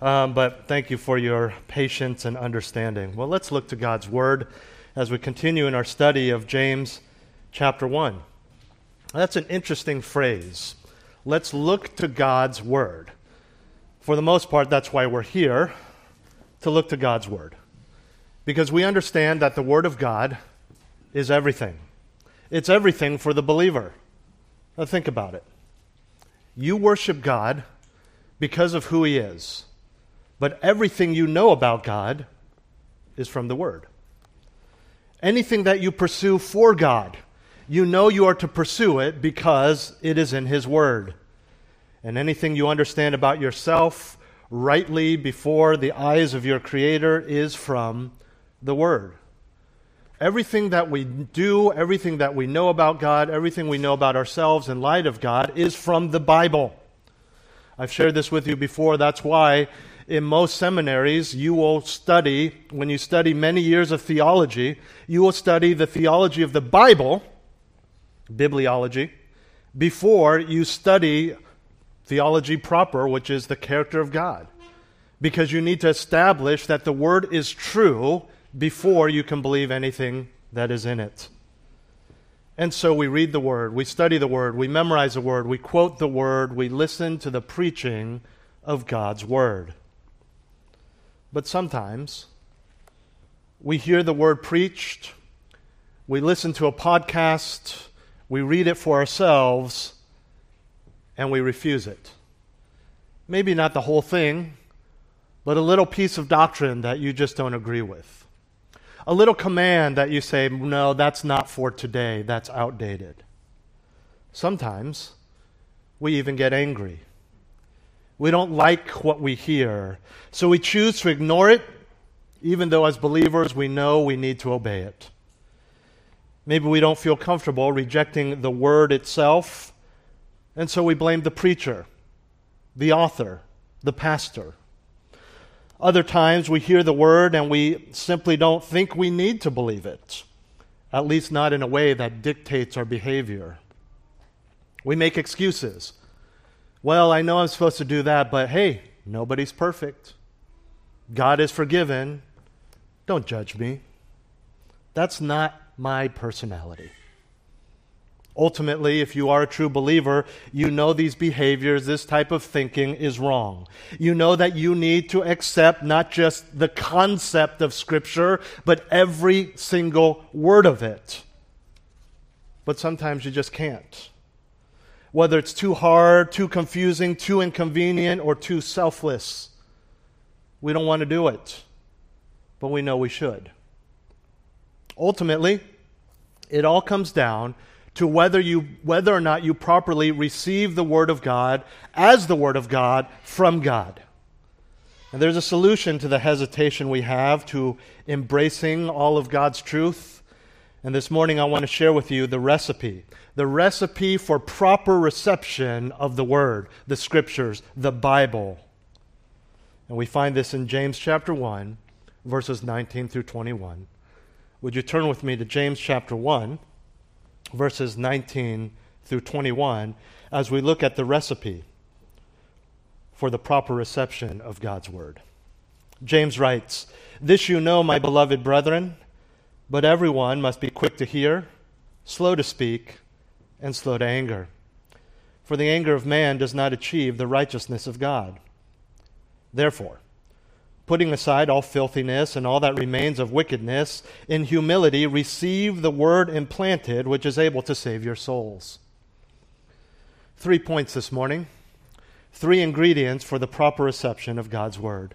Um, but thank you for your patience and understanding. Well, let's look to God's Word as we continue in our study of James chapter 1. That's an interesting phrase. Let's look to God's Word. For the most part, that's why we're here, to look to God's Word. Because we understand that the Word of God is everything. It's everything for the believer. Now, think about it. You worship God because of who He is, but everything you know about God is from the Word. Anything that you pursue for God, you know you are to pursue it because it is in His Word. And anything you understand about yourself rightly before the eyes of your Creator is from the Word. Everything that we do, everything that we know about God, everything we know about ourselves in light of God is from the Bible. I've shared this with you before. That's why in most seminaries you will study, when you study many years of theology, you will study the theology of the Bible, bibliology, before you study theology proper, which is the character of God. Because you need to establish that the Word is true before you can believe anything that is in it. And so we read the Word, we study the Word, we memorize the Word, we quote the Word, we listen to the preaching of God's Word. But sometimes we hear the Word preached, we listen to a podcast, we read it for ourselves, and we refuse it. Maybe not the whole thing, but a little piece of doctrine that you just don't agree with a little command that you say, no, that's not for today, that's outdated. Sometimes we even get angry. We don't like what we hear, so we choose to ignore it, even though as believers we know we need to obey it. Maybe we don't feel comfortable rejecting the word itself, and so we blame the preacher, the author, the pastor. Other times we hear the word and we simply don't think we need to believe it, at least not in a way that dictates our behavior. We make excuses. Well, I know I'm supposed to do that, but hey, nobody's perfect. God is forgiven. Don't judge me. That's not my personality. Ultimately, if you are a true believer, you know these behaviors, this type of thinking is wrong. You know that you need to accept not just the concept of Scripture, but every single word of it. But sometimes you just can't. Whether it's too hard, too confusing, too inconvenient, or too selfless, we don't want to do it. But we know we should. Ultimately, it all comes down to whether, you, whether or not you properly receive the Word of God as the Word of God from God. And there's a solution to the hesitation we have to embracing all of God's truth. And this morning I want to share with you the recipe the recipe for proper reception of the Word, the Scriptures, the Bible. And we find this in James chapter 1, verses 19 through 21. Would you turn with me to James chapter 1? verses 19 through 21 as we look at the recipe for the proper reception of God's Word. James writes, This you know, my beloved brethren, but everyone must be quick to hear, slow to speak, and slow to anger. For the anger of man does not achieve the righteousness of God. Therefore, putting aside all filthiness and all that remains of wickedness, in humility receive the word implanted, which is able to save your souls. Three points this morning. Three ingredients for the proper reception of God's word.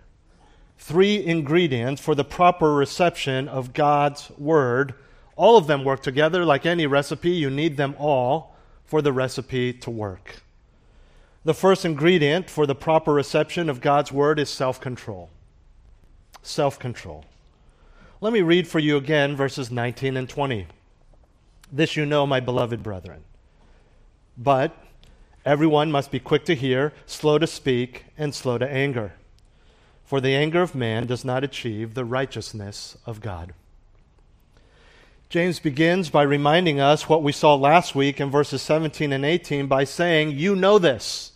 Three ingredients for the proper reception of God's word. All of them work together like any recipe. You need them all for the recipe to work. The first ingredient for the proper reception of God's word is self control self control. Let me read for you again verses 19 and 20. This you know, my beloved brethren. But everyone must be quick to hear, slow to speak, and slow to anger. For the anger of man does not achieve the righteousness of God. James begins by reminding us what we saw last week in verses 17 and 18 by saying, You know this.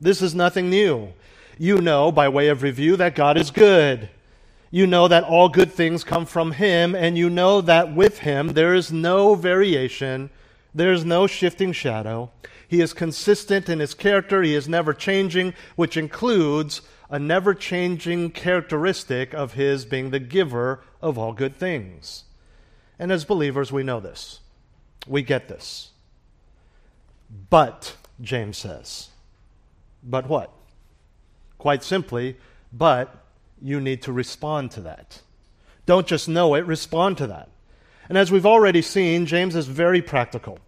This is nothing new. You know, by way of review, that God is good. You know that all good things come from Him, and you know that with Him there is no variation, there is no shifting shadow. He is consistent in His character, He is never changing, which includes a never changing characteristic of His being the giver of all good things. And as believers, we know this. We get this. But, James says, but what? Quite simply, but you need to respond to that. Don't just know it, respond to that. And as we've already seen, James is very practical.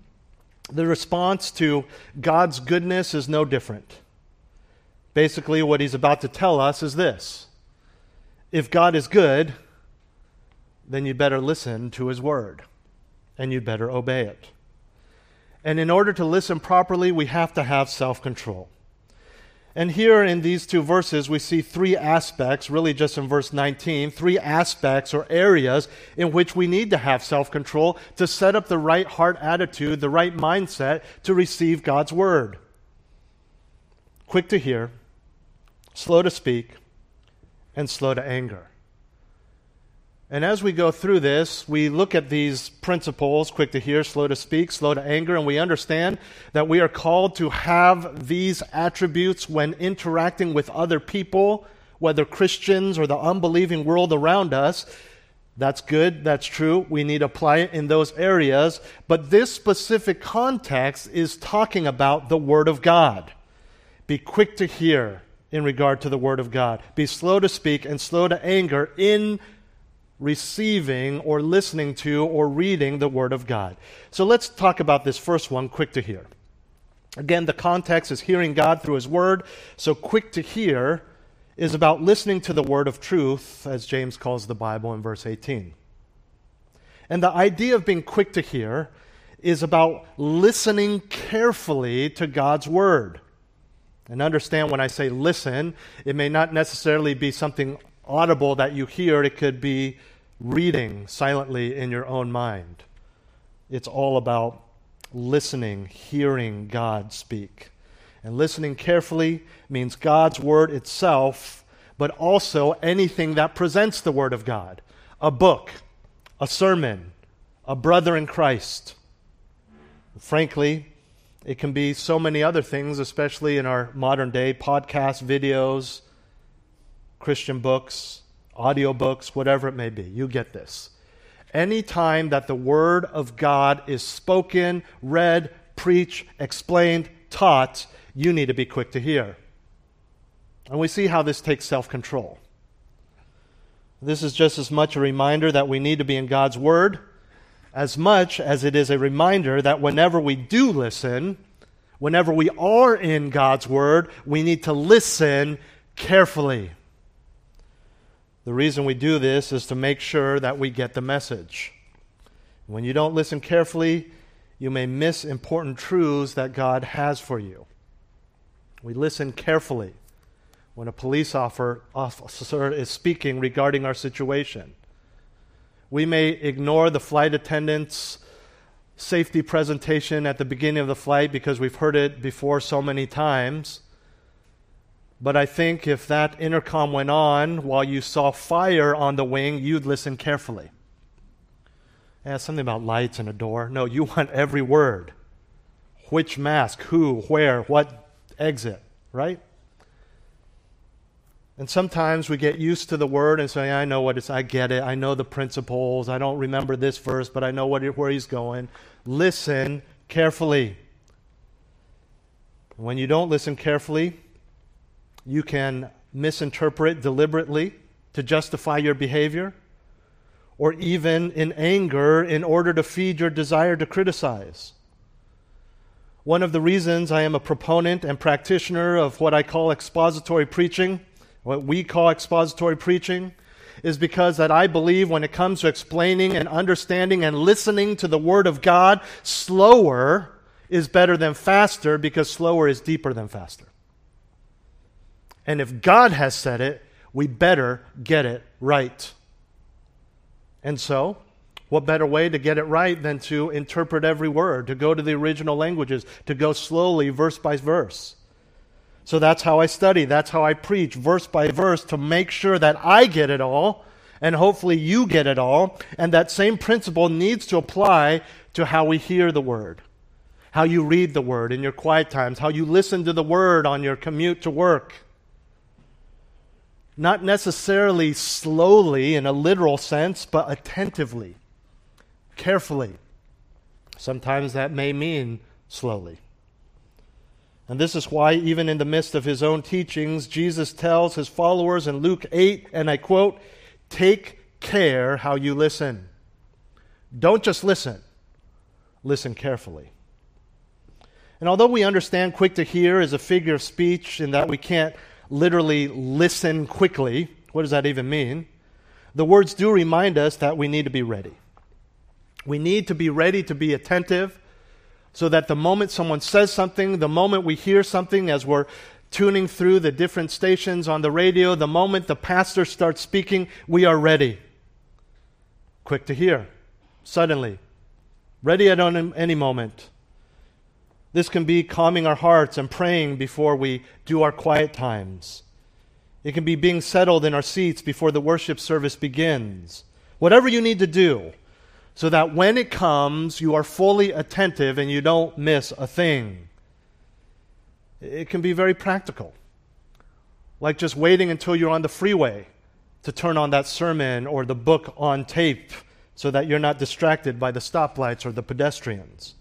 The response to God's goodness is no different. Basically, what he's about to tell us is this if God is good, then you better listen to his word and you better obey it. And in order to listen properly, we have to have self control. And here in these two verses, we see three aspects, really just in verse 19, three aspects or areas in which we need to have self control to set up the right heart attitude, the right mindset to receive God's word. Quick to hear, slow to speak, and slow to anger. And as we go through this, we look at these principles quick to hear, slow to speak, slow to anger, and we understand that we are called to have these attributes when interacting with other people, whether Christians or the unbelieving world around us. That's good, that's true. We need to apply it in those areas. But this specific context is talking about the Word of God. Be quick to hear in regard to the Word of God, be slow to speak and slow to anger in receiving or listening to or reading the Word of God. So let's talk about this first one, quick to hear. Again, the context is hearing God through His Word. So, quick to hear is about listening to the Word of truth, as James calls the Bible in verse 18. And the idea of being quick to hear is about listening carefully to God's Word. And understand when I say listen, it may not necessarily be something audible that you hear, it could be reading silently in your own mind. It's all about listening, hearing God speak. And listening carefully means God's word itself, but also anything that presents the word of God a book, a sermon, a brother in Christ. Frankly, it can be so many other things, especially in our modern day podcasts, videos, Christian books, audio books, whatever it may be. You get this. Anytime that the Word of God is spoken, read, preached, explained, taught, you need to be quick to hear. And we see how this takes self control. This is just as much a reminder that we need to be in God's Word, as much as it is a reminder that whenever we do listen, whenever we are in God's Word, we need to listen carefully. The reason we do this is to make sure that we get the message. When you don't listen carefully, you may miss important truths that God has for you. We listen carefully when a police officer is speaking regarding our situation. We may ignore the flight attendant's safety presentation at the beginning of the flight because we've heard it before so many times. But I think if that intercom went on while you saw fire on the wing, you'd listen carefully. Yeah, something about lights and a door. No, you want every word. Which mask, who, where, what exit, right? And sometimes we get used to the word and say, I know what it's, I get it, I know the principles, I don't remember this verse, but I know what, where he's going. Listen carefully. When you don't listen carefully, you can misinterpret deliberately to justify your behavior, or even in anger in order to feed your desire to criticize. One of the reasons I am a proponent and practitioner of what I call expository preaching, what we call expository preaching, is because that I believe when it comes to explaining and understanding and listening to the Word of God, slower is better than faster because slower is deeper than faster. And if God has said it, we better get it right. And so, what better way to get it right than to interpret every word, to go to the original languages, to go slowly, verse by verse? So that's how I study. That's how I preach, verse by verse, to make sure that I get it all and hopefully you get it all. And that same principle needs to apply to how we hear the word, how you read the word in your quiet times, how you listen to the word on your commute to work. Not necessarily slowly in a literal sense, but attentively, carefully. Sometimes that may mean slowly. And this is why, even in the midst of his own teachings, Jesus tells his followers in Luke 8, and I quote, Take care how you listen. Don't just listen, listen carefully. And although we understand quick to hear is a figure of speech in that we can't literally listen quickly, what does that even mean? The words do remind us that we need to be ready. We need to be ready to be attentive so that the moment someone says something, the moment we hear something as we're tuning through the different stations on the radio, the moment the pastor starts speaking, we are ready. Quick to hear, suddenly, ready at any moment. This can be calming our hearts and praying before we do our quiet times. It can be being settled in our seats before the worship service begins. Whatever you need to do, so that when it comes, you are fully attentive and you don't miss a thing. It can be very practical, like just waiting until you're on the freeway to turn on that sermon or the book on tape so that you're not distracted by the stoplights or the pedestrians.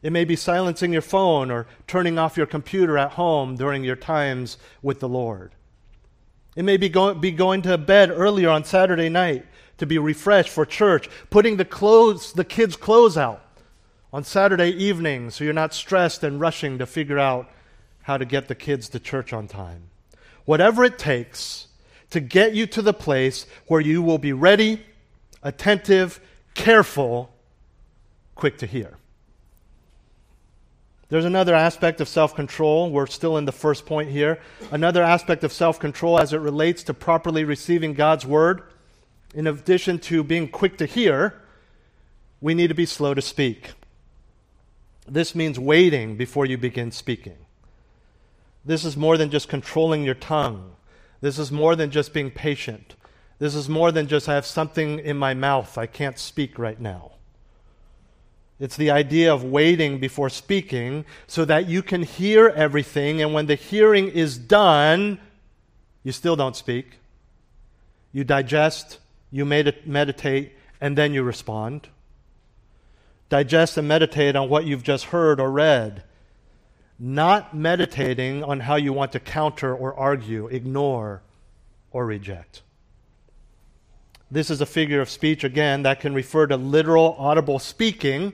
It may be silencing your phone or turning off your computer at home during your times with the Lord. It may be, go- be going to bed earlier on Saturday night to be refreshed for church, putting the clothes, the kids' clothes out on Saturday evening so you're not stressed and rushing to figure out how to get the kids to church on time. Whatever it takes to get you to the place where you will be ready, attentive, careful, quick to hear. There's another aspect of self control. We're still in the first point here. Another aspect of self control as it relates to properly receiving God's word in addition to being quick to hear, we need to be slow to speak. This means waiting before you begin speaking. This is more than just controlling your tongue. This is more than just being patient. This is more than just I have something in my mouth, I can't speak right now. It's the idea of waiting before speaking so that you can hear everything, and when the hearing is done, you still don't speak. You digest, you meditate, and then you respond. Digest and meditate on what you've just heard or read, not meditating on how you want to counter or argue, ignore, or reject. This is a figure of speech, again, that can refer to literal audible speaking,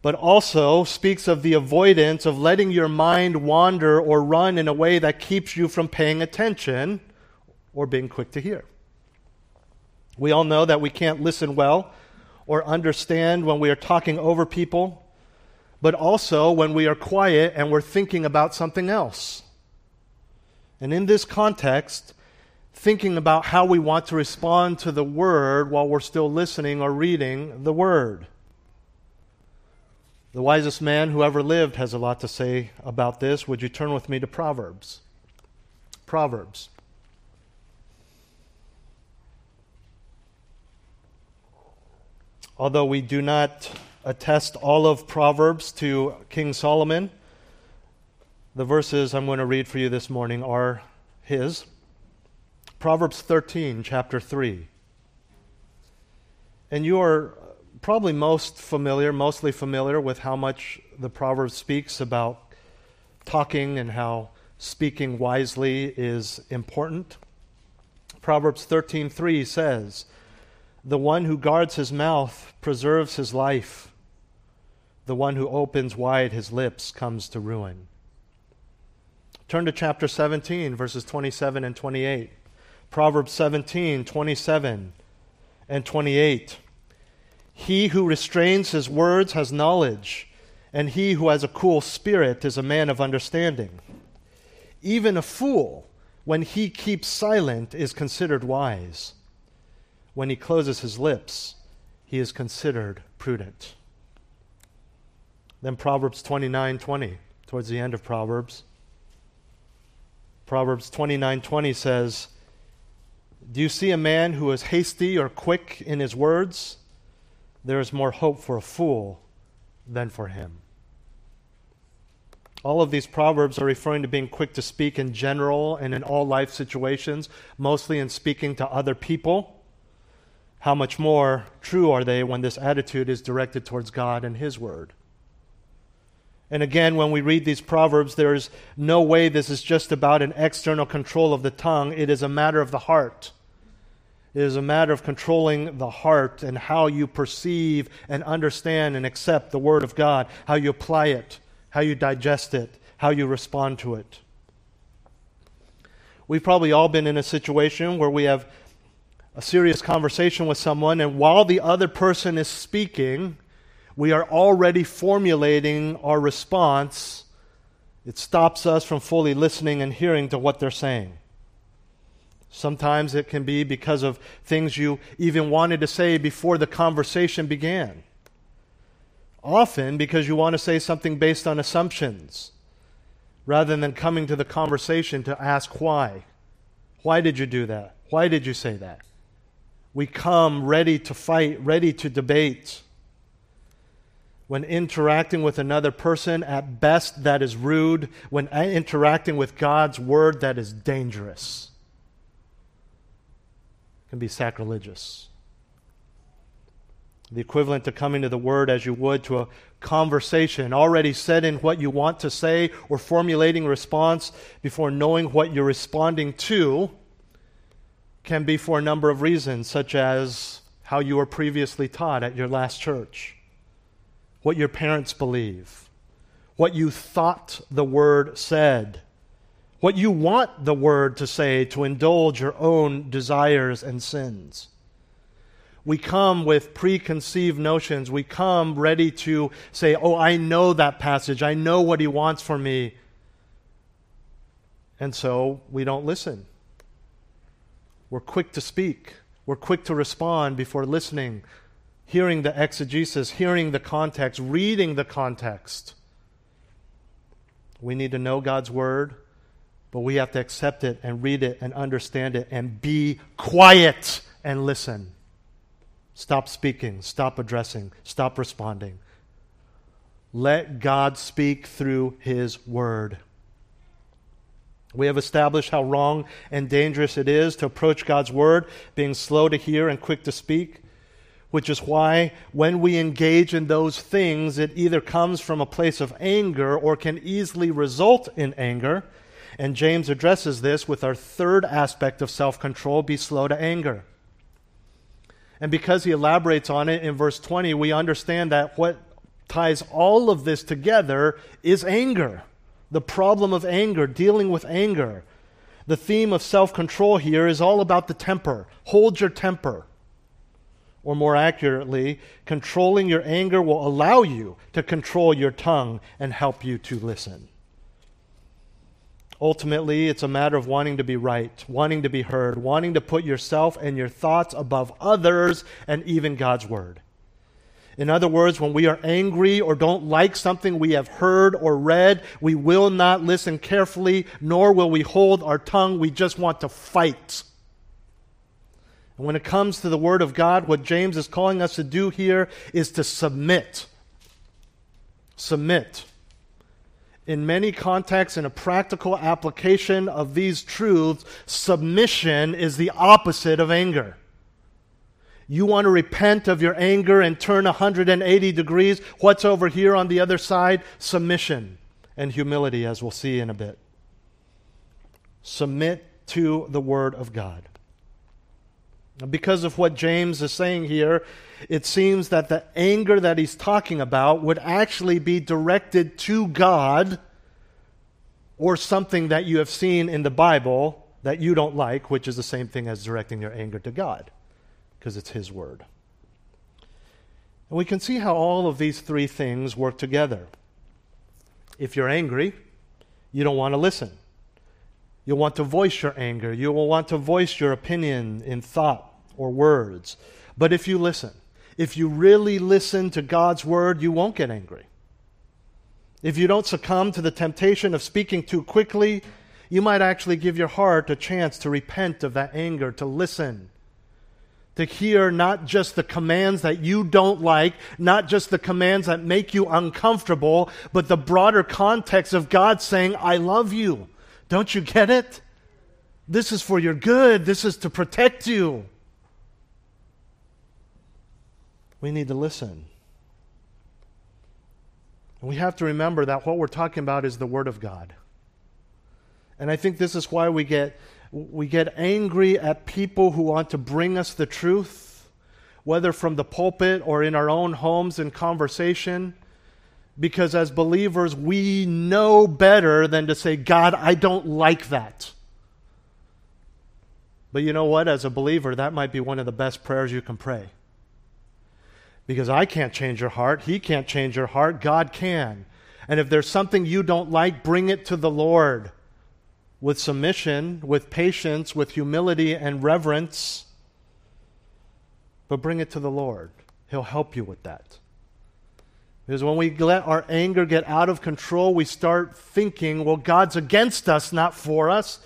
but also speaks of the avoidance of letting your mind wander or run in a way that keeps you from paying attention or being quick to hear. We all know that we can't listen well or understand when we are talking over people, but also when we are quiet and we're thinking about something else. And in this context, thinking about how we want to respond to the word while we're still listening or reading the word. The wisest man who ever lived has a lot to say about this. Would you turn with me to Proverbs? Proverbs. Although we do not attest all of Proverbs to King Solomon, the verses I'm going to read for you this morning are his. Proverbs 13, chapter 3. And you are probably most familiar, mostly familiar with how much the Proverbs speaks about talking and how speaking wisely is important. Proverbs 13:3 says, the one who guards his mouth preserves his life. The one who opens wide his lips comes to ruin. Turn to chapter 17, verses 27 and 28. Proverbs 17, 27 and 28. He who restrains his words has knowledge, and he who has a cool spirit is a man of understanding. Even a fool, when he keeps silent, is considered wise when he closes his lips, he is considered prudent. Then Proverbs 29:20, towards the end of Proverbs. Proverbs 29:20 says, "Do you see a man who is hasty or quick in his words? There is more hope for a fool than for him." All of these proverbs are referring to being quick to speak in general and in all life situations, mostly in speaking to other people. How much more true are they when this attitude is directed towards God and His Word? And again, when we read these proverbs, there is no way this is just about an external control of the tongue. It is a matter of the heart. It is a matter of controlling the heart and how you perceive and understand and accept the Word of God, how you apply it, how you digest it, how you respond to it. We've probably all been in a situation where we have a serious conversation with someone, and while the other person is speaking, we are already formulating our response, it stops us from fully listening and hearing to what they're saying. Sometimes it can be because of things you even wanted to say before the conversation began. Often because you want to say something based on assumptions rather than coming to the conversation to ask why. Why did you do that? Why did you say that? We come ready to fight, ready to debate when interacting with another person, at best, that is rude. When interacting with God's word, that is dangerous. It can be sacrilegious. The equivalent to coming to the word as you would to a conversation, already said in what you want to say or formulating response before knowing what you're responding to, can be for a number of reasons, such as how you were previously taught at your last church what your parents believe, what you thought the word said, what you want the word to say to indulge your own desires and sins. We come with preconceived notions. We come ready to say, Oh, I know that passage. I know what he wants for me. And so we don't listen. We're quick to speak, we're quick to respond before listening hearing the exegesis, hearing the context, reading the context. We need to know God's word, but we have to accept it and read it and understand it and be quiet and listen. Stop speaking, stop addressing, stop responding. Let God speak through His word. We have established how wrong and dangerous it is to approach God's word, being slow to hear and quick to speak which is why when we engage in those things, it either comes from a place of anger or can easily result in anger. And James addresses this with our third aspect of self control be slow to anger. And because he elaborates on it in verse 20, we understand that what ties all of this together is anger. The problem of anger, dealing with anger. The theme of self control here is all about the temper. Hold your temper or more accurately, controlling your anger will allow you to control your tongue and help you to listen. Ultimately, it's a matter of wanting to be right, wanting to be heard, wanting to put yourself and your thoughts above others and even God's word. In other words, when we are angry or don't like something we have heard or read, we will not listen carefully, nor will we hold our tongue. We just want to fight. And when it comes to the Word of God, what James is calling us to do here is to submit. Submit. In many contexts, in a practical application of these truths, submission is the opposite of anger. You want to repent of your anger and turn 180 degrees. What's over here on the other side? Submission and humility, as we'll see in a bit. Submit to the Word of God. Because of what James is saying here, it seems that the anger that he's talking about would actually be directed to God or something that you have seen in the Bible that you don't like, which is the same thing as directing your anger to God, because it's His Word. And we can see how all of these three things work together. If you're angry, you don't want to listen. You'll want to voice your anger. You will want to voice your opinion in thought or words. But if you listen, if you really listen to God's word, you won't get angry. If you don't succumb to the temptation of speaking too quickly, You might actually give your heart a chance to repent of that anger, to listen, to hear not just the commands that you don't like, not just the commands that make you uncomfortable, but the broader context of God saying, I love you. Don't you get it? This is for your good. This is to protect you. We need to listen. We have to remember that what we're talking about is the Word of God. And I think this is why we get, we get angry at people who want to bring us the truth, whether from the pulpit or in our own homes in conversation. Because as believers, we know better than to say, God, I don't like that. But you know what? As a believer, that might be one of the best prayers you can pray. Because I can't change your heart. He can't change your heart. God can. And if there's something you don't like, bring it to the Lord with submission, with patience, with humility and reverence. But bring it to the Lord. He'll help you with that. Because when we let our anger get out of control, we start thinking, well, God's against us, not for us.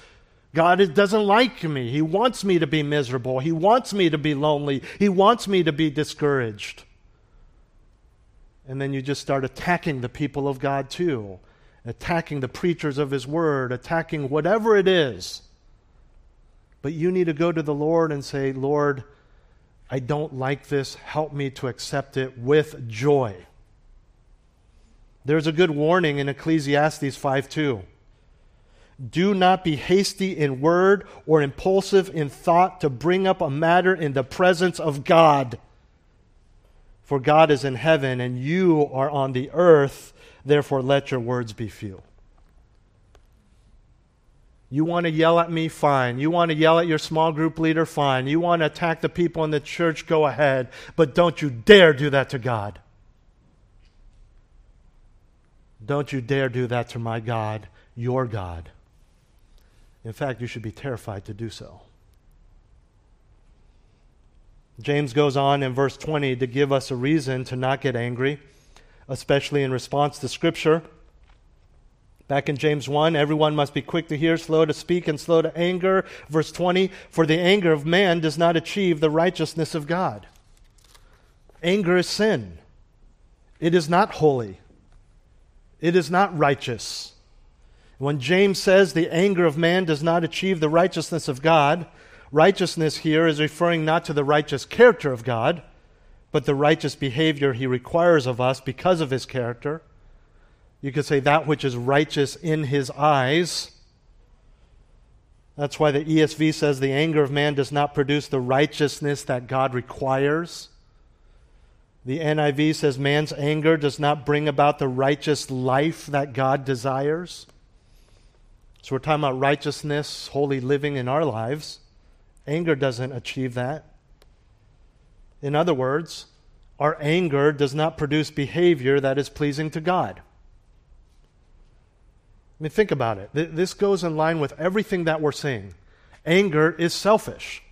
God doesn't like me. He wants me to be miserable. He wants me to be lonely. He wants me to be discouraged. And then you just start attacking the people of God too, attacking the preachers of His Word, attacking whatever it is. But you need to go to the Lord and say, Lord, I don't like this. Help me to accept it with joy. There's a good warning in Ecclesiastes 5 2. Do not be hasty in word or impulsive in thought to bring up a matter in the presence of God. For God is in heaven and you are on the earth, therefore let your words be few. You want to yell at me? Fine. You want to yell at your small group leader? Fine. You want to attack the people in the church? Go ahead. But don't you dare do that to God. Don't you dare do that to my God, your God. In fact, you should be terrified to do so. James goes on in verse 20 to give us a reason to not get angry, especially in response to Scripture. Back in James 1, everyone must be quick to hear, slow to speak, and slow to anger. Verse 20, for the anger of man does not achieve the righteousness of God. Anger is sin, it is not holy, it is not righteous. When James says the anger of man does not achieve the righteousness of God, righteousness here is referring not to the righteous character of God, but the righteous behavior he requires of us because of his character. You could say that which is righteous in his eyes. That's why the ESV says the anger of man does not produce the righteousness that God requires. The NIV says man's anger does not bring about the righteous life that God desires. So we're talking about righteousness, holy living in our lives. Anger doesn't achieve that. In other words, our anger does not produce behavior that is pleasing to God. I mean, think about it. This goes in line with everything that we're saying. Anger is selfish.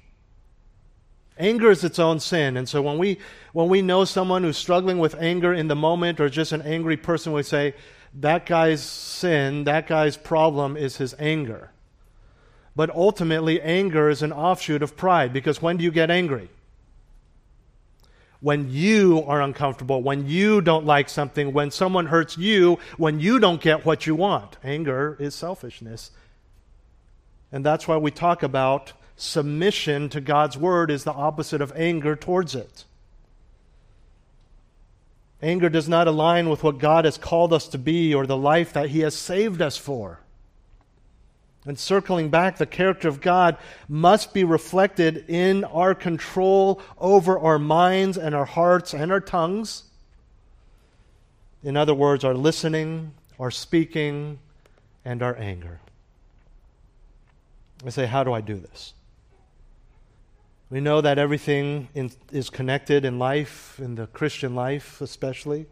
Anger is its own sin. And so when we, when we know someone who's struggling with anger in the moment or just an angry person, we say, that guy's sin, that guy's problem is his anger. But ultimately, anger is an offshoot of pride because when do you get angry? When you are uncomfortable, when you don't like something, when someone hurts you, when you don't get what you want. Anger is selfishness. And that's why we talk about submission to God's word is the opposite of anger towards it. Anger does not align with what God has called us to be or the life that He has saved us for. And circling back, the character of God must be reflected in our control over our minds and our hearts and our tongues. In other words, our listening, our speaking, and our anger. I say, how do I do this? We know that everything in, is connected in life, in the Christian life especially.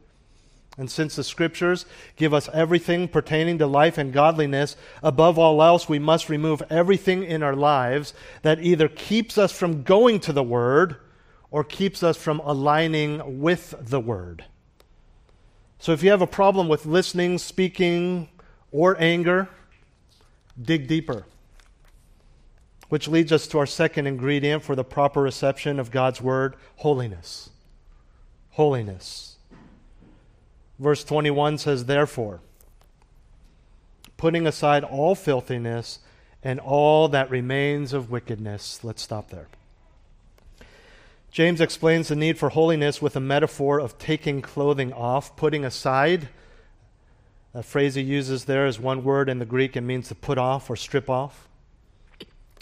And since the scriptures give us everything pertaining to life and godliness, above all else, we must remove everything in our lives that either keeps us from going to the Word or keeps us from aligning with the Word. So if you have a problem with listening, speaking, or anger, dig deeper. Which leads us to our second ingredient for the proper reception of God's word holiness. Holiness. Verse 21 says, Therefore, putting aside all filthiness and all that remains of wickedness. Let's stop there. James explains the need for holiness with a metaphor of taking clothing off, putting aside. A phrase he uses there is one word in the Greek. It means to put off or strip off.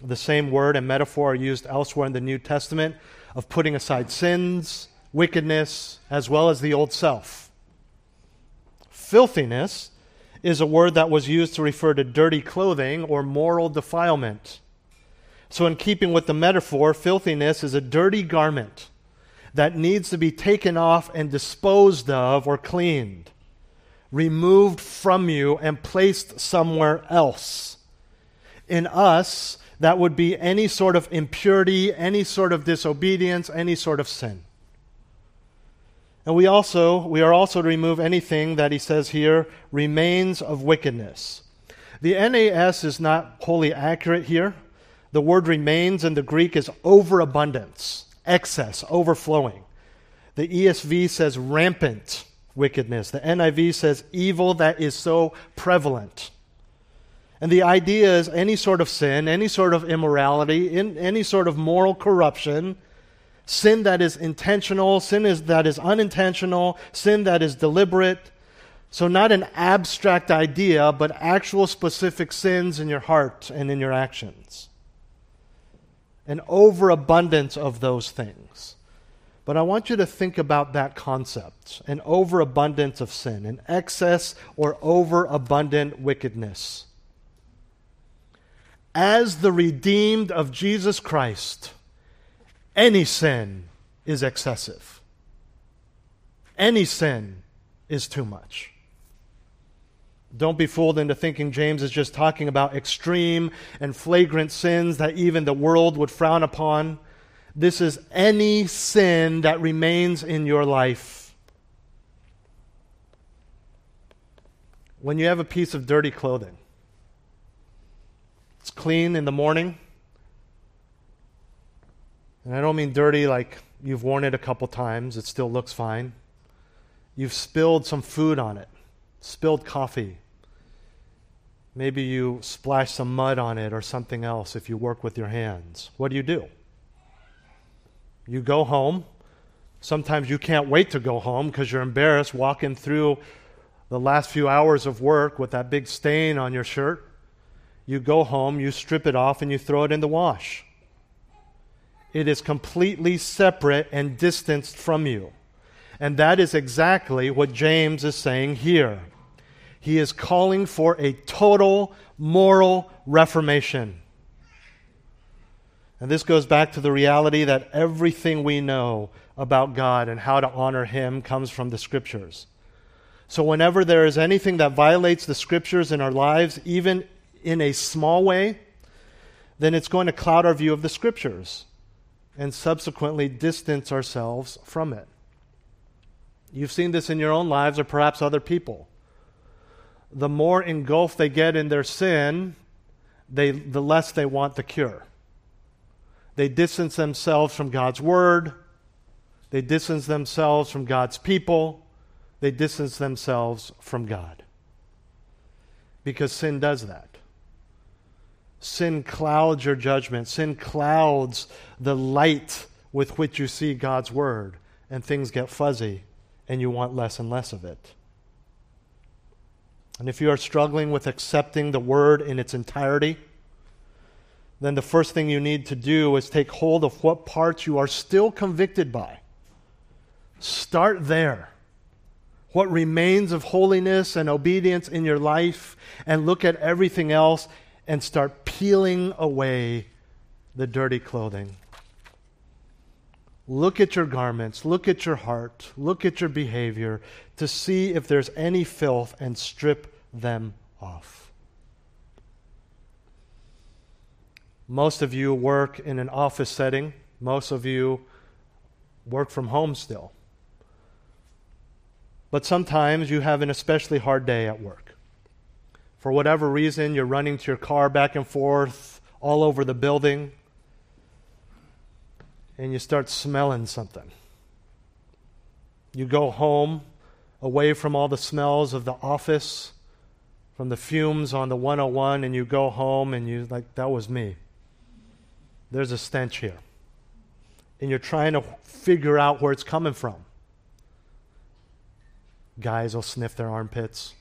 The same word and metaphor are used elsewhere in the New Testament of putting aside sins, wickedness, as well as the old self. Filthiness is a word that was used to refer to dirty clothing or moral defilement. So, in keeping with the metaphor, filthiness is a dirty garment that needs to be taken off and disposed of or cleaned, removed from you and placed somewhere else. In us, that would be any sort of impurity, any sort of disobedience, any sort of sin. And we also we are also to remove anything that he says here remains of wickedness. The NAS is not wholly accurate here. The word remains in the Greek is overabundance, excess, overflowing. The ESV says rampant wickedness. The NIV says evil that is so prevalent. And the idea is any sort of sin, any sort of immorality, in, any sort of moral corruption, sin that is intentional, sin is, that is unintentional, sin that is deliberate. So, not an abstract idea, but actual specific sins in your heart and in your actions. An overabundance of those things. But I want you to think about that concept an overabundance of sin, an excess or overabundant wickedness as the redeemed of Jesus Christ, any sin is excessive. Any sin is too much. Don't be fooled into thinking James is just talking about extreme and flagrant sins that even the world would frown upon. This is any sin that remains in your life. When you have a piece of dirty clothing, it's clean in the morning. And I don't mean dirty like you've worn it a couple times, it still looks fine. You've spilled some food on it, spilled coffee. Maybe you splash some mud on it or something else if you work with your hands. What do you do? You go home. Sometimes you can't wait to go home because you're embarrassed walking through the last few hours of work with that big stain on your shirt you go home, you strip it off, and you throw it in the wash. It is completely separate and distanced from you. And that is exactly what James is saying here. He is calling for a total moral reformation. And this goes back to the reality that everything we know about God and how to honor Him comes from the Scriptures. So, whenever there is anything that violates the Scriptures in our lives, even in a small way, then it's going to cloud our view of the scriptures and subsequently distance ourselves from it. You've seen this in your own lives or perhaps other people. The more engulfed they get in their sin, they, the less they want the cure. They distance themselves from God's word. They distance themselves from God's people. They distance themselves from God. Because sin does that. Sin clouds your judgment. Sin clouds the light with which you see God's word, and things get fuzzy, and you want less and less of it. And if you are struggling with accepting the word in its entirety, then the first thing you need to do is take hold of what parts you are still convicted by. Start there. What remains of holiness and obedience in your life, and look at everything else and start peeling away the dirty clothing. Look at your garments, look at your heart, look at your behavior to see if there's any filth and strip them off. Most of you work in an office setting, most of you work from home still. But sometimes you have an especially hard day at work. For whatever reason, you're running to your car back and forth all over the building, and you start smelling something. You go home away from all the smells of the office, from the fumes on the 101, and you go home and you like, that was me. There's a stench here. And you're trying to figure out where it's coming from. Guys will sniff their armpits.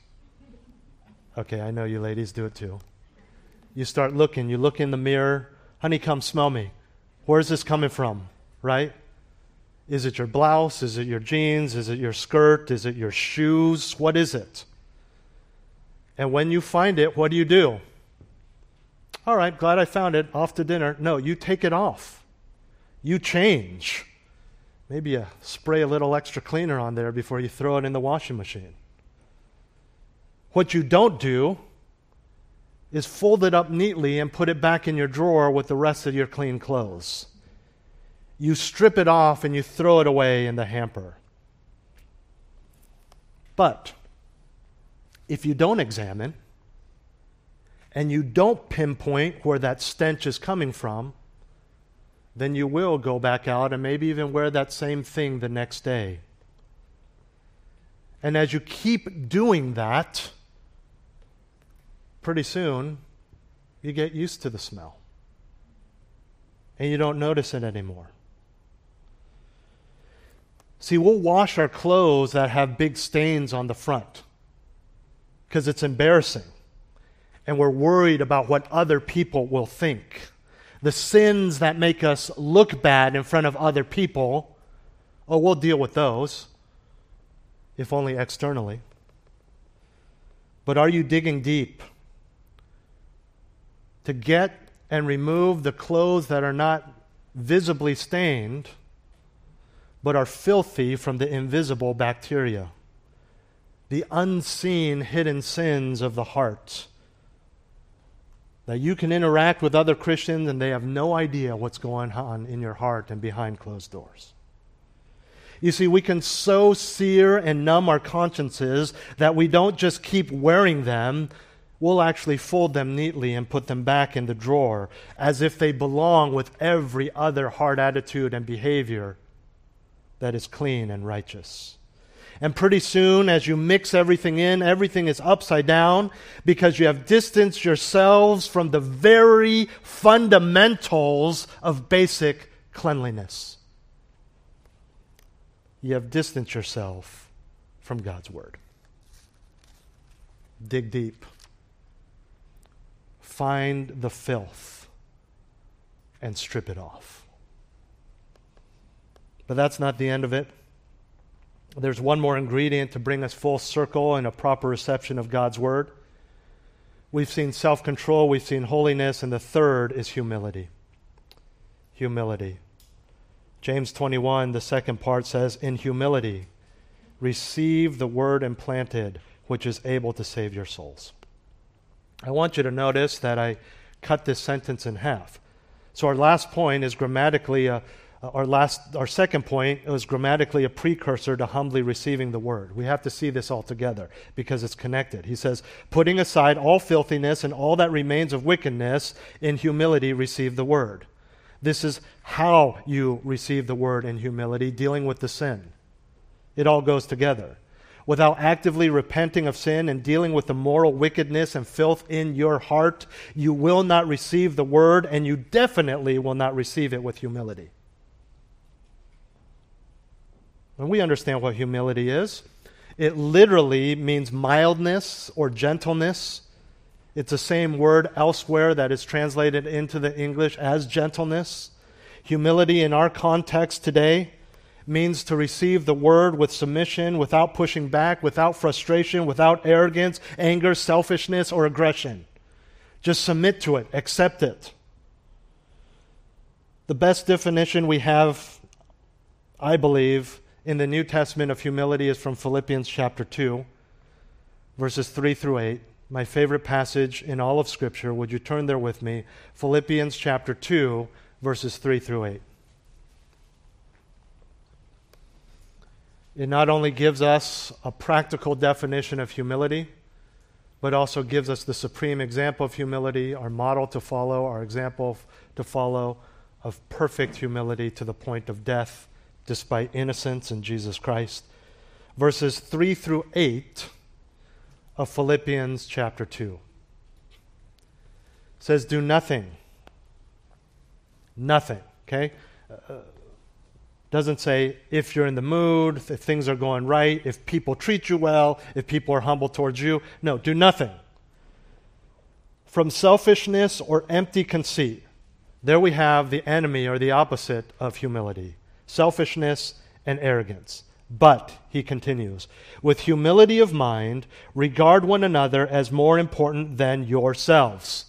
Okay, I know you ladies do it too. You start looking, you look in the mirror. Honey, come smell me. Where's this coming from? Right? Is it your blouse? Is it your jeans? Is it your skirt? Is it your shoes? What is it? And when you find it, what do you do? All right, glad I found it. Off to dinner. No, you take it off. You change. Maybe you spray a little extra cleaner on there before you throw it in the washing machine. What you don't do is fold it up neatly and put it back in your drawer with the rest of your clean clothes. You strip it off and you throw it away in the hamper. But if you don't examine and you don't pinpoint where that stench is coming from, then you will go back out and maybe even wear that same thing the next day. And as you keep doing that, pretty soon you get used to the smell. And you don't notice it anymore. See, we'll wash our clothes that have big stains on the front because it's embarrassing. And we're worried about what other people will think. The sins that make us look bad in front of other people, oh, we'll deal with those, if only externally. But are you digging deep to get and remove the clothes that are not visibly stained, but are filthy from the invisible bacteria? the unseen hidden sins of the heart. That you can interact with other Christians and they have no idea what's going on in your heart and behind closed doors. You see, we can so sear and numb our consciences that we don't just keep wearing them, we'll actually fold them neatly and put them back in the drawer as if they belong with every other hard attitude and behavior that is clean and righteous. And pretty soon, as you mix everything in, everything is upside down because you have distanced yourselves from the very fundamentals of basic cleanliness. You have distanced yourself from God's Word. Dig deep. Find the filth and strip it off. But that's not the end of it. There's one more ingredient to bring us full circle and a proper reception of God's word. We've seen self control, we've seen holiness, and the third is humility. Humility. James 21, the second part says, In humility, receive the word implanted, which is able to save your souls. I want you to notice that I cut this sentence in half. So, our last point is grammatically a uh, our last our second point was grammatically a precursor to humbly receiving the word. We have to see this all together because it's connected. He says putting aside all filthiness and all that remains of wickedness in humility receive the word. This is how you receive the word in humility dealing with the sin. It all goes together without actively repenting of sin and dealing with the moral wickedness and filth in your heart, you will not receive the word, and you definitely will not receive it with humility. And we understand what humility is. It literally means mildness or gentleness. It's the same word elsewhere that is translated into the English as gentleness. Humility in our context today means to receive the word with submission, without pushing back, without frustration, without arrogance, anger, selfishness, or aggression. Just submit to it, accept it. The best definition we have, I believe, in the New Testament of humility is from Philippians chapter 2, verses 3 through 8. My favorite passage in all of Scripture. Would you turn there with me? Philippians chapter 2, verses 3 through 8. It not only gives us a practical definition of humility, but also gives us the supreme example of humility, our model to follow, our example to follow of perfect humility to the point of death despite innocence in Jesus Christ. Verses 3 through 8 of Philippians chapter 2 says, Do nothing. Nothing, okay? Uh, doesn't say if you're in the mood, if things are going right, if people treat you well, if people are humble towards you. No, do nothing. From selfishness or empty conceit, there we have the enemy or the opposite of humility selfishness and arrogance. But, he continues, with humility of mind, regard one another as more important than yourselves.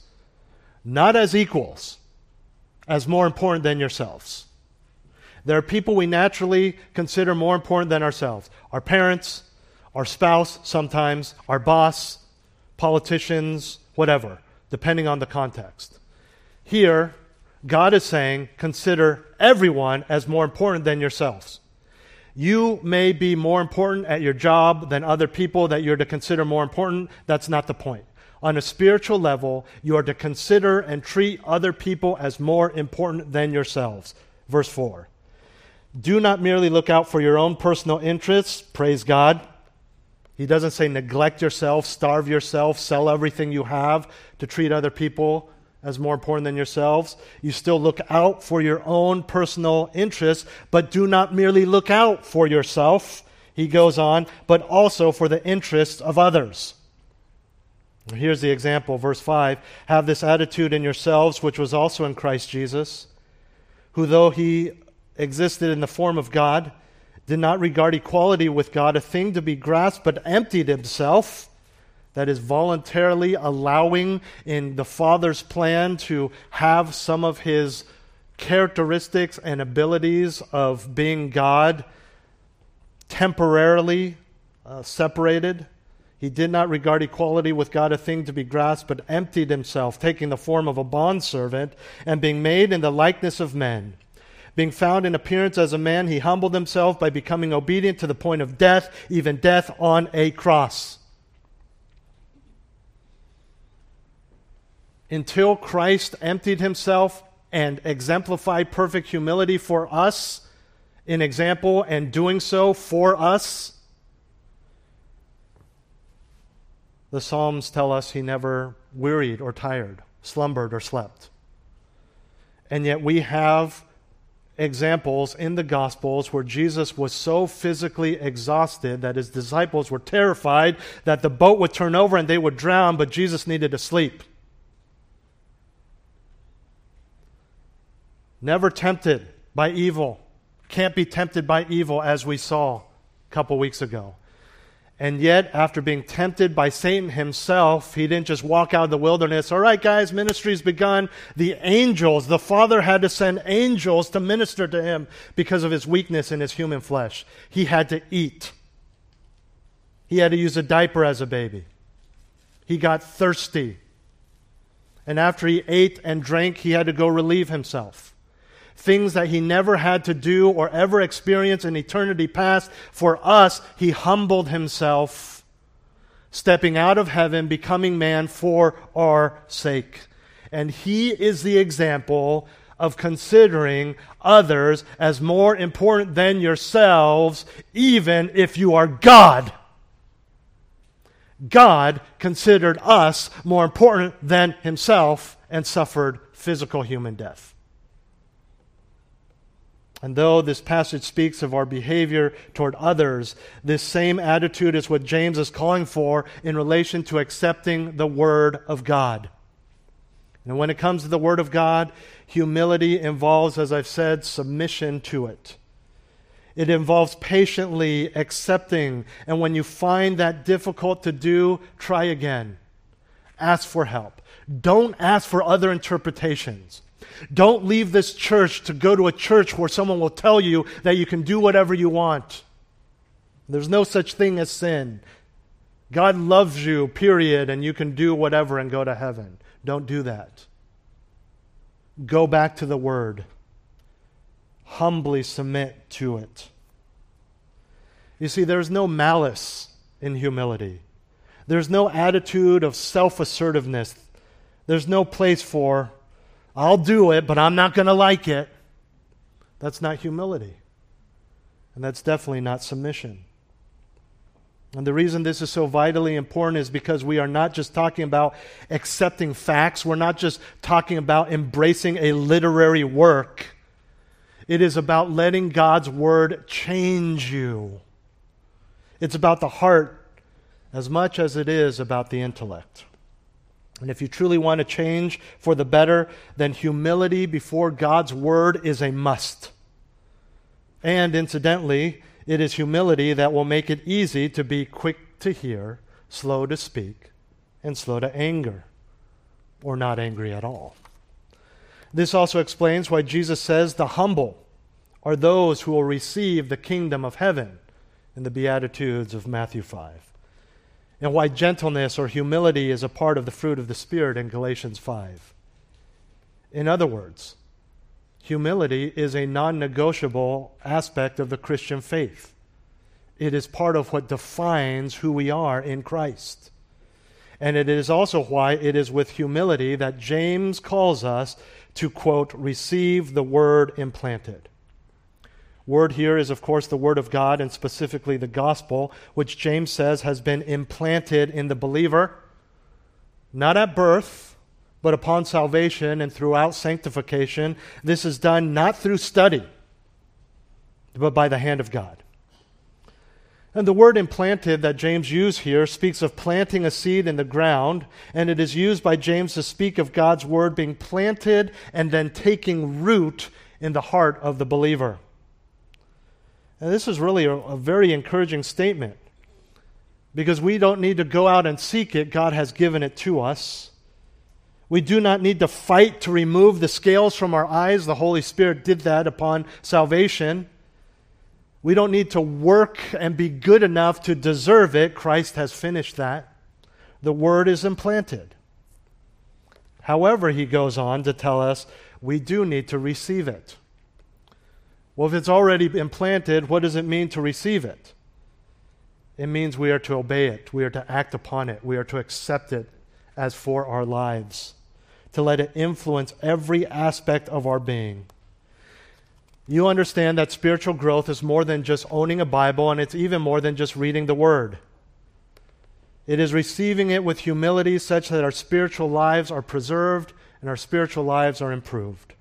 Not as equals, as more important than yourselves. There are people we naturally consider more important than ourselves our parents, our spouse, sometimes, our boss, politicians, whatever, depending on the context. Here, God is saying, consider everyone as more important than yourselves. You may be more important at your job than other people that you're to consider more important. That's not the point. On a spiritual level, you are to consider and treat other people as more important than yourselves. Verse 4. Do not merely look out for your own personal interests, praise God. He doesn't say neglect yourself, starve yourself, sell everything you have to treat other people as more important than yourselves. You still look out for your own personal interests, but do not merely look out for yourself, he goes on, but also for the interests of others. Here's the example, verse 5 Have this attitude in yourselves, which was also in Christ Jesus, who, though he existed in the form of God, did not regard equality with God a thing to be grasped, but emptied himself that is voluntarily allowing in the Father's plan to have some of his characteristics and abilities of being God temporarily uh, separated. He did not regard equality with God a thing to be grasped, but emptied himself, taking the form of a bondservant, and being made in the likeness of men. Being found in appearance as a man, he humbled himself by becoming obedient to the point of death, even death on a cross. until Christ emptied himself and exemplified perfect humility for us in example and doing so for us. The Psalms tell us he never wearied or tired, slumbered or slept. And yet we have examples in the Gospels where Jesus was so physically exhausted that his disciples were terrified that the boat would turn over and they would drown, but Jesus needed to sleep. Never tempted by evil. Can't be tempted by evil, as we saw a couple weeks ago. And yet, after being tempted by Satan himself, he didn't just walk out of the wilderness. All right, guys, ministry's begun. The angels, the Father had to send angels to minister to him because of his weakness in his human flesh. He had to eat, he had to use a diaper as a baby. He got thirsty. And after he ate and drank, he had to go relieve himself things that he never had to do or ever experience in eternity past. For us, he humbled himself, stepping out of heaven, becoming man for our sake. And he is the example of considering others as more important than yourselves, even if you are God. God considered us more important than himself and suffered physical human death. And though this passage speaks of our behavior toward others, this same attitude is what James is calling for in relation to accepting the Word of God. And when it comes to the Word of God, humility involves, as I've said, submission to it. It involves patiently accepting. And when you find that difficult to do, try again. Ask for help. Don't ask for other interpretations. Don't leave this church to go to a church where someone will tell you that you can do whatever you want. There's no such thing as sin. God loves you, period, and you can do whatever and go to heaven. Don't do that. Go back to the Word. Humbly submit to it. You see, there's no malice in humility. There's no attitude of self assertiveness. There's no place for, I'll do it, but I'm not going to like it. That's not humility. And that's definitely not submission. And the reason this is so vitally important is because we are not just talking about accepting facts, we're not just talking about embracing a literary work. It is about letting God's word change you. It's about the heart as much as it is about the intellect. And if you truly want to change for the better, then humility before God's word is a must. And incidentally, it is humility that will make it easy to be quick to hear, slow to speak, and slow to anger, or not angry at all. This also explains why Jesus says the humble are those who will receive the kingdom of heaven in the Beatitudes of Matthew 5, and why gentleness or humility is a part of the fruit of the Spirit in Galatians 5. In other words, Humility is a non negotiable aspect of the Christian faith. It is part of what defines who we are in Christ. And it is also why it is with humility that James calls us to, quote, receive the word implanted. Word here is, of course, the Word of God and specifically the gospel, which James says has been implanted in the believer, not at birth, but upon salvation and throughout sanctification, this is done not through study, but by the hand of God. And the word implanted that James used here speaks of planting a seed in the ground, and it is used by James to speak of God's word being planted and then taking root in the heart of the believer. And this is really a, a very encouraging statement because we don't need to go out and seek it, God has given it to us. We do not need to fight to remove the scales from our eyes. The Holy Spirit did that upon salvation. We don't need to work and be good enough to deserve it. Christ has finished that. The word is implanted. However, he goes on to tell us we do need to receive it. Well, if it's already implanted, what does it mean to receive it? It means we are to obey it, we are to act upon it, we are to accept it as for our lives to let it influence every aspect of our being. You understand that spiritual growth is more than just owning a Bible, and it's even more than just reading the Word. It is receiving it with humility such that our spiritual lives are preserved and our spiritual lives are improved.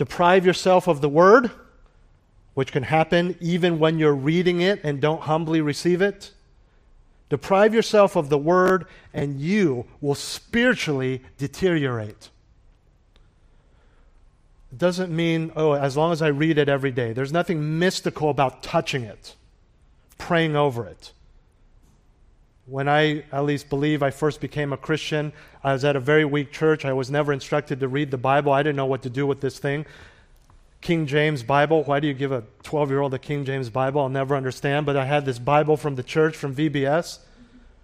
Deprive yourself of the Word, which can happen even when you're reading it and don't humbly receive it. Deprive yourself of the word, and you will spiritually deteriorate. It doesn't mean, oh, as long as I read it every day. There's nothing mystical about touching it, praying over it. When I, at least, believe I first became a Christian, I was at a very weak church. I was never instructed to read the Bible. I didn't know what to do with this thing. King James Bible. Why do you give a 12 year old a King James Bible? I'll never understand. But I had this Bible from the church from VBS.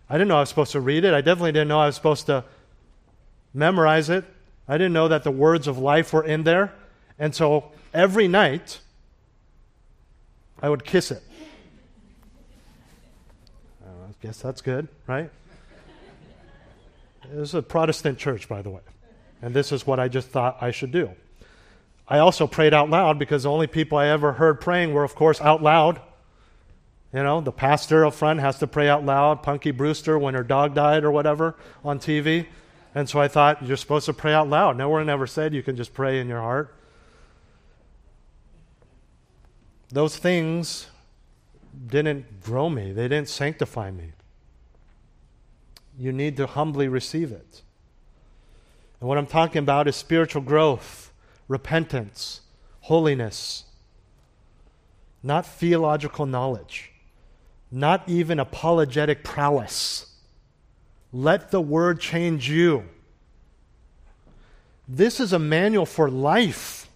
I didn't know I was supposed to read it. I definitely didn't know I was supposed to memorize it. I didn't know that the words of life were in there. And so every night, I would kiss it. Uh, I guess that's good, right? This is a Protestant church, by the way. And this is what I just thought I should do. I also prayed out loud because the only people I ever heard praying were, of course, out loud. You know, the pastor up front has to pray out loud, Punky Brewster, when her dog died or whatever on TV. And so I thought, you're supposed to pray out loud. No one ever said you can just pray in your heart. Those things didn't grow me, they didn't sanctify me. You need to humbly receive it. And what I'm talking about is spiritual growth repentance, holiness, not theological knowledge, not even apologetic prowess. Let the word change you. This is a manual for life.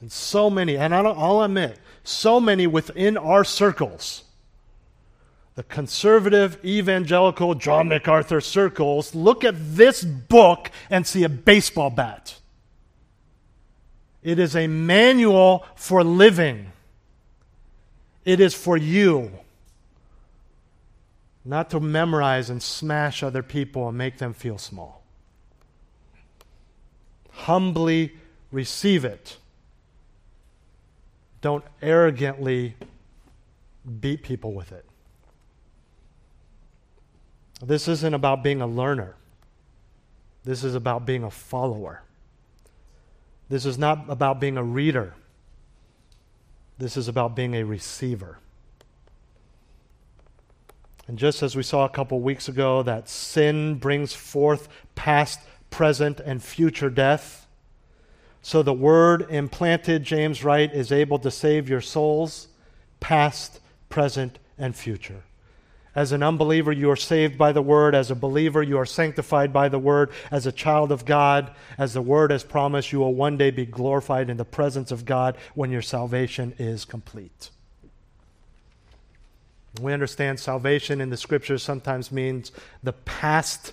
And so many, and I'll admit, so many within our circles, the conservative, evangelical, John MacArthur circles, look at this book and see a baseball bat. It is a manual for living. It is for you. not to memorize and smash other people and make them feel small. Humbly receive it. Don't arrogantly beat people with it. This isn't about being a learner. This is about being a follower. This is not about being a reader. This is about being a receiver. And just as we saw a couple weeks ago, that sin brings forth past, present, and future death. So the word implanted, James Wright, is able to save your souls, past, present, and future. As an unbeliever, you are saved by the word. As a believer, you are sanctified by the word. As a child of God, as the word has promised, you will one day be glorified in the presence of God when your salvation is complete. We understand salvation in the scriptures sometimes means the past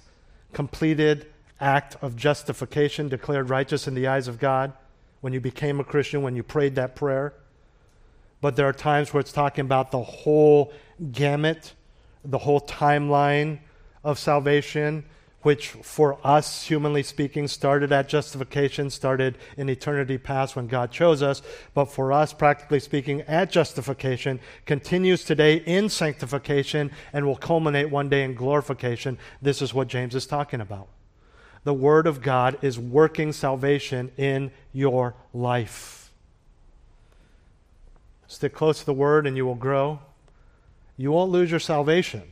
completed act of justification, declared righteous in the eyes of God when you became a Christian, when you prayed that prayer. But there are times where it's talking about the whole gamut, the whole timeline of salvation which for us, humanly speaking, started at justification, started in eternity past when God chose us, but for us, practically speaking, at justification, continues today in sanctification and will culminate one day in glorification. This is what James is talking about. The Word of God is working salvation in your life. Stick close to the Word and you will grow. You won't lose your salvation,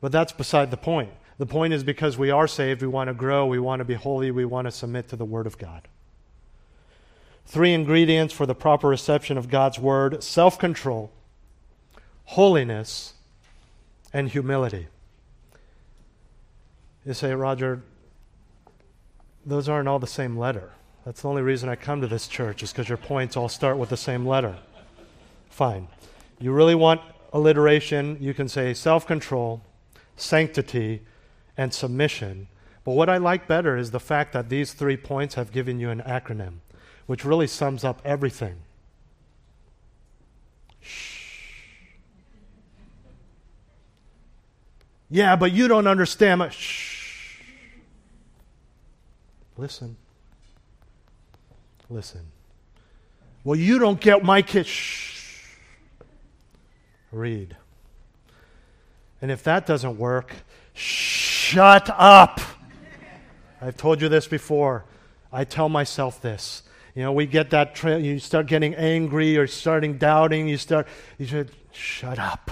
but that's beside the point. The point is because we are saved, we want to grow, we want to be holy, we want to submit to the Word of God. Three ingredients for the proper reception of God's Word self control, holiness, and humility. You say, Roger, those aren't all the same letter. That's the only reason I come to this church, is because your points all start with the same letter. Fine. You really want alliteration, you can say self control, sanctity, and submission. But what I like better is the fact that these three points have given you an acronym, which really sums up everything. Shh. Yeah, but you don't understand. Shh. Listen. Listen. Well, you don't get my kid. Shh. Read. And if that doesn't work, Shut up. I've told you this before. I tell myself this. You know, we get that, tra- you start getting angry or starting doubting, you start, you should shut up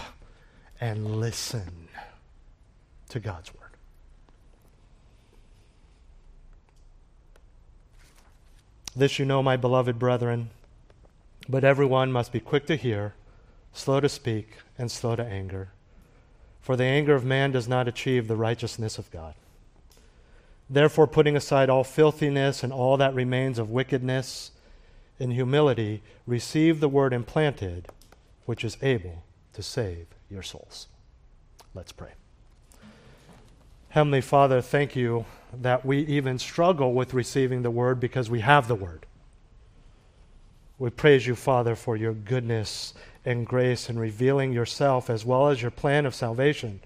and listen to God's word. This you know, my beloved brethren, but everyone must be quick to hear, slow to speak, and slow to anger for the anger of man does not achieve the righteousness of God. Therefore, putting aside all filthiness and all that remains of wickedness, in humility, receive the word implanted, which is able to save your souls. Let's pray. Heavenly Father, thank you that we even struggle with receiving the word because we have the word. We praise you, Father, for your goodness and grace and revealing yourself as well as your plan of salvation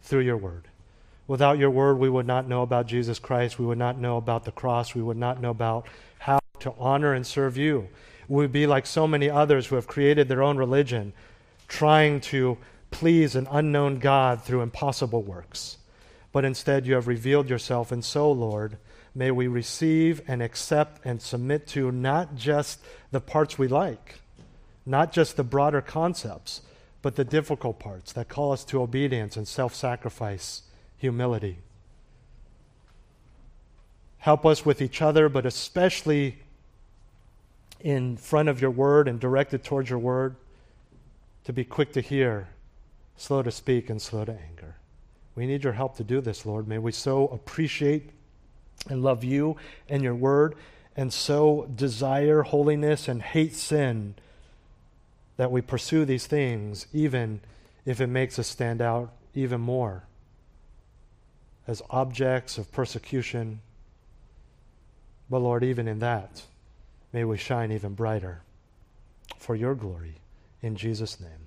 through your word. Without your word, we would not know about Jesus Christ. We would not know about the cross. We would not know about how to honor and serve you. We would be like so many others who have created their own religion, trying to please an unknown God through impossible works. But instead, you have revealed yourself, and so, Lord, may we receive and accept and submit to not just the parts we like not just the broader concepts, but the difficult parts that call us to obedience and self sacrifice, humility. Help us with each other, but especially in front of your word and directed towards your word, to be quick to hear, slow to speak, and slow to anger. We need your help to do this, Lord. May we so appreciate and love you and your word, and so desire holiness and hate sin that we pursue these things, even if it makes us stand out even more as objects of persecution. But Lord, even in that, may we shine even brighter for your glory. In Jesus' name.